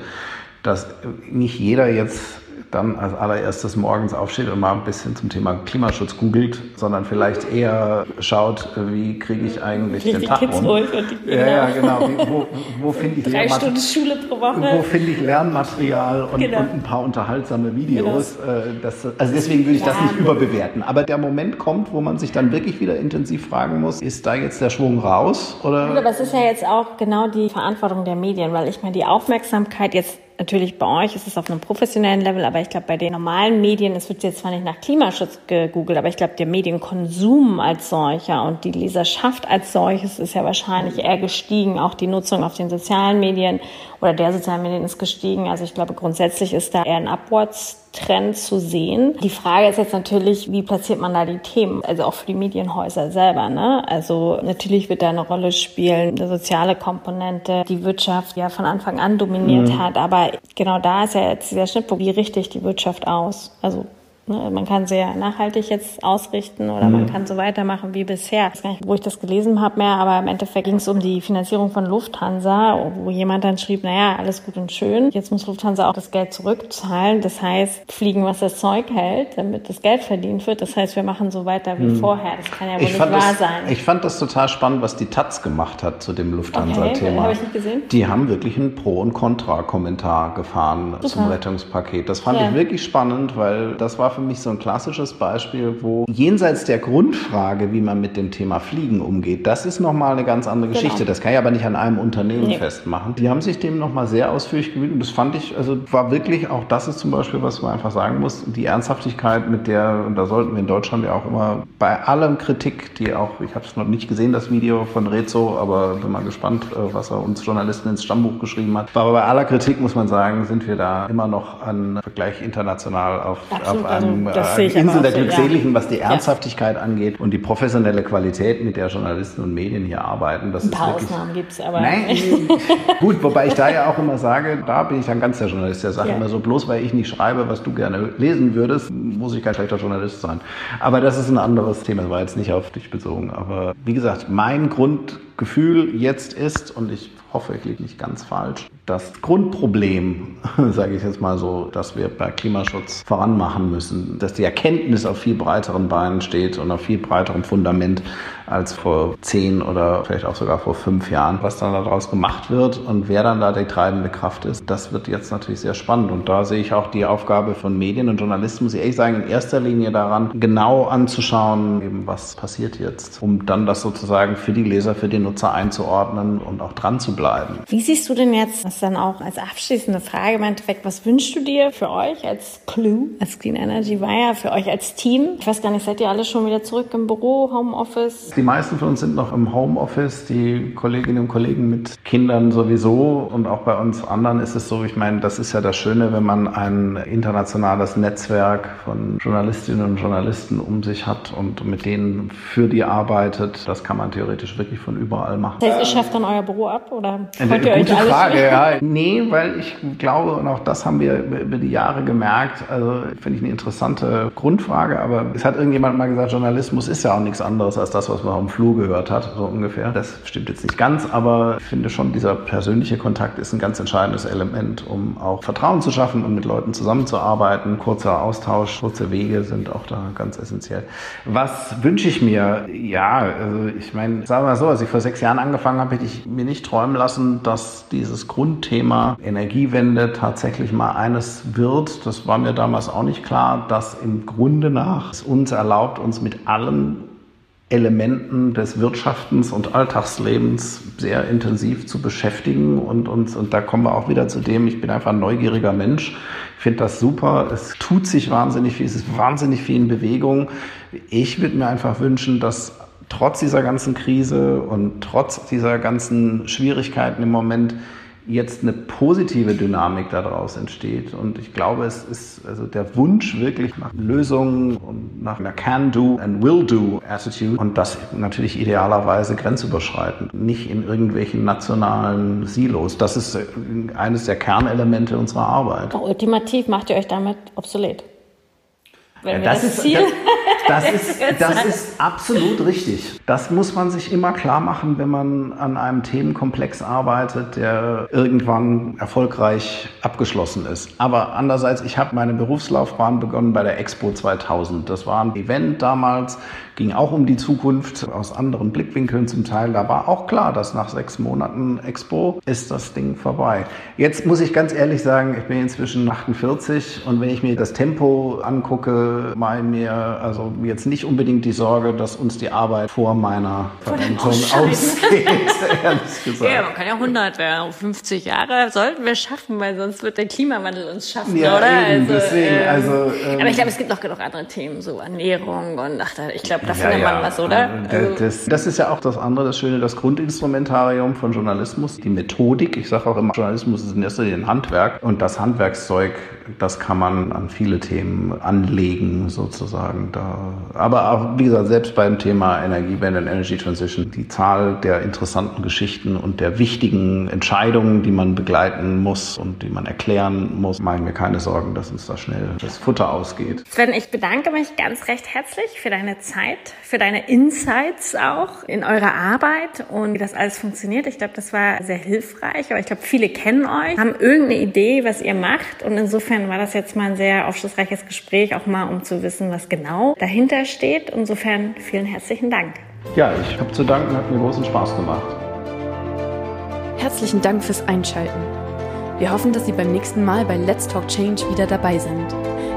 dass nicht jeder jetzt dann als allererstes morgens aufsteht und mal ein bisschen zum Thema Klimaschutz googelt, sondern vielleicht eher schaut, wie kriege ich eigentlich den die Tag Kids die ja, ja, genau. Wie, wo, wo finde ich, Drei Stunden Schule pro Woche. Wo finde ich Lernmaterial und, genau. und, ein paar unterhaltsame Videos. Genau. Äh, das, also deswegen würde ich das nicht überbewerten. Aber der Moment kommt, wo man sich dann wirklich wieder intensiv fragen muss, ist da jetzt der Schwung raus? Oder? Aber es ist ja jetzt auch genau die Verantwortung der Medien, weil ich meine, die Aufmerksamkeit jetzt Natürlich bei euch ist es auf einem professionellen Level, aber ich glaube, bei den normalen Medien, es wird jetzt zwar nicht nach Klimaschutz gegoogelt, aber ich glaube, der Medienkonsum als solcher und die Leserschaft als solches ist ja wahrscheinlich eher gestiegen. Auch die Nutzung auf den sozialen Medien oder der sozialen Medien ist gestiegen. Also ich glaube, grundsätzlich ist da eher ein Upwards Trend zu sehen. Die Frage ist jetzt natürlich, wie platziert man da die Themen? Also auch für die Medienhäuser selber. Ne? Also natürlich wird da eine Rolle spielen, eine soziale Komponente, die Wirtschaft ja von Anfang an dominiert mhm. hat. Aber genau da ist ja jetzt dieser Schnittpunkt, wie richte ich die Wirtschaft aus? Also? Man kann ja nachhaltig jetzt ausrichten oder mhm. man kann so weitermachen wie bisher. Ich weiß gar nicht, wo ich das gelesen habe mehr, aber im Endeffekt ging es um die Finanzierung von Lufthansa, wo jemand dann schrieb, naja, alles gut und schön. Jetzt muss Lufthansa auch das Geld zurückzahlen. Das heißt, fliegen, was das Zeug hält, damit das Geld verdient wird. Das heißt, wir machen so weiter wie mhm. vorher. Das kann ja wohl ich nicht wahr das, sein. Ich fand das total spannend, was die Taz gemacht hat zu dem Lufthansa-Thema. Okay, habe ich nicht gesehen. Die haben wirklich einen Pro- und Contra-Kommentar gefahren Super. zum Rettungspaket. Das fand ja. ich wirklich spannend, weil das war für mich so ein klassisches Beispiel, wo jenseits der Grundfrage, wie man mit dem Thema Fliegen umgeht, das ist nochmal eine ganz andere genau. Geschichte. Das kann ich aber nicht an einem Unternehmen nee. festmachen. Die haben sich dem nochmal sehr ausführlich gewidmet und das fand ich, also war wirklich, auch das ist zum Beispiel, was man einfach sagen muss, die Ernsthaftigkeit, mit der, und da sollten wir in Deutschland ja auch immer bei allem Kritik, die auch, ich habe es noch nicht gesehen, das Video von Rezo, aber bin mal gespannt, äh, was er uns Journalisten ins Stammbuch geschrieben hat. Aber bei aller Kritik muss man sagen, sind wir da immer noch an Vergleich international auf, Absolut, auf einem also, äh, Insel der Glückseligen, ja. was die Ernsthaftigkeit ja. angeht und die professionelle Qualität, mit der Journalisten und Medien hier arbeiten. Das Ein paar ist wirklich, Ausnahmen gibt es aber. Nein, [laughs] gut, wobei ich da ja auch immer sage, da bin ich dann ganz der Journalist, der sagt ja. immer so, bloß weil ich nicht schreibe, was du gerne lesen würdest, muss ich kein schlechter Journalist sein. Aber das ist ein anderes Thema, das war jetzt nicht auf dich bezogen. Aber wie gesagt, mein Grundgefühl jetzt ist, und ich hoffe, ich liege nicht ganz falsch, das Grundproblem, [laughs] sage ich jetzt mal so, dass wir bei Klimaschutz voranmachen müssen, dass die Erkenntnis auf viel breiteren Beinen steht und auf viel breiterem Fundament als vor zehn oder vielleicht auch sogar vor fünf Jahren. Was dann daraus gemacht wird und wer dann da die treibende Kraft ist, das wird jetzt natürlich sehr spannend. Und da sehe ich auch die Aufgabe von Medien und Journalisten, muss ich ehrlich sagen, in erster Linie daran, genau anzuschauen, eben was passiert jetzt, um dann das sozusagen für die Leser, für die Nutzer einzuordnen und auch dran zu bleiben. Wie siehst du denn jetzt, was dann auch als abschließende Frage im Endeffekt, was wünschst du dir für euch als Clue, als Clean Energy Wire, für euch als Team? Ich weiß gar nicht, seid ihr alle schon wieder zurück im Büro, Homeoffice? Die meisten von uns sind noch im Homeoffice, die Kolleginnen und Kollegen mit Kindern sowieso und auch bei uns anderen ist es so, ich meine, das ist ja das Schöne, wenn man ein internationales Netzwerk von Journalistinnen und Journalisten um sich hat und mit denen für die arbeitet. Das kann man theoretisch wirklich von überall machen. Das heißt, ihr schafft dann euer Büro ab oder ihr Gute euch Frage, ja. Nee, weil ich glaube, und auch das haben wir über die Jahre gemerkt, also finde ich eine interessante Grundfrage, aber es hat irgendjemand mal gesagt, Journalismus ist ja auch nichts anderes als das, was man auf dem Flur gehört hat, so ungefähr. Das stimmt jetzt nicht ganz, aber ich finde schon, dieser persönliche Kontakt ist ein ganz entscheidendes Element, um auch Vertrauen zu schaffen und mit Leuten zusammenzuarbeiten. Kurzer Austausch, kurze Wege sind auch da ganz essentiell. Was wünsche ich mir? Ja, also ich meine, sagen wir mal so, als ich vor sechs Jahren angefangen habe, hätte ich mir nicht träumen lassen, dass dieses Grundthema Energiewende tatsächlich mal eines wird. Das war mir damals auch nicht klar, dass im Grunde nach es uns erlaubt, uns mit allen Elementen des Wirtschaftens und Alltagslebens sehr intensiv zu beschäftigen. Und, und, und da kommen wir auch wieder zu dem, ich bin einfach ein neugieriger Mensch. Ich finde das super. Es tut sich wahnsinnig viel. Es ist wahnsinnig viel in Bewegung. Ich würde mir einfach wünschen, dass trotz dieser ganzen Krise und trotz dieser ganzen Schwierigkeiten im Moment jetzt eine positive Dynamik daraus entsteht. Und ich glaube, es ist also der Wunsch wirklich nach Lösungen und nach einer Can-Do and Will-Do Attitude und das natürlich idealerweise grenzüberschreitend, nicht in irgendwelchen nationalen Silos. Das ist eines der Kernelemente unserer Arbeit. Ultimativ macht ihr euch damit obsolet. Wenn ja, das, das, Ziel das, das, ist, [laughs] das ist absolut richtig. Das muss man sich immer klar machen, wenn man an einem Themenkomplex arbeitet, der irgendwann erfolgreich abgeschlossen ist. Aber andererseits, ich habe meine Berufslaufbahn begonnen bei der Expo 2000. Das war ein Event damals, ging auch um die Zukunft aus anderen Blickwinkeln zum Teil. Da war auch klar, dass nach sechs Monaten Expo ist das Ding vorbei. Jetzt muss ich ganz ehrlich sagen, ich bin inzwischen 48 und wenn ich mir das Tempo angucke, mache mir also jetzt nicht unbedingt die Sorge, dass uns die Arbeit vor meiner Verrentung ausgeht, [laughs] ehrlich gesagt. Ja, man kann ja 100 werden, 50 Jahre sollten wir schaffen, weil sonst wird der Klimawandel uns schaffen, ja, oder? Eben, also, deswegen, ähm, also, ähm, aber ich glaube, es gibt noch genug andere Themen, so Ernährung und ach, ich glaube, da findet ja, man was, oder? Also das, das, ist ja auch das andere, das Schöne, das Grundinstrumentarium von Journalismus, die Methodik. Ich sage auch immer, Journalismus ist in erster Linie ein Handwerk und das Handwerkszeug, das kann man an viele Themen anlegen, sozusagen. Da, aber auch, wie gesagt, selbst beim Thema Energiewende und Energy Transition, die Zahl der interessanten Geschichten und der wichtigen Entscheidungen, die man begleiten muss und die man erklären muss, machen wir keine Sorgen, dass uns da schnell das Futter ausgeht. Sven, ich bedanke mich ganz recht herzlich für deine Zeit, für deine Insights auch in eurer Arbeit und wie das alles funktioniert. Ich glaube, das war sehr hilfreich, aber ich glaube, viele kennen euch, haben irgendeine Idee, was ihr macht und insofern war das jetzt mal ein sehr aufschlussreiches Gespräch, auch mal um zu wissen, was genau dahinter steht. Insofern vielen herzlichen Dank. Ja, ich habe zu danken, hat mir großen Spaß gemacht. Herzlichen Dank fürs Einschalten. Wir hoffen, dass Sie beim nächsten Mal bei Let's Talk Change wieder dabei sind.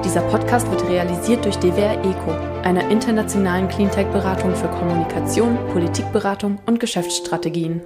Dieser Podcast wird realisiert durch DWR ECO, einer internationalen Cleantech-Beratung für Kommunikation, Politikberatung und Geschäftsstrategien.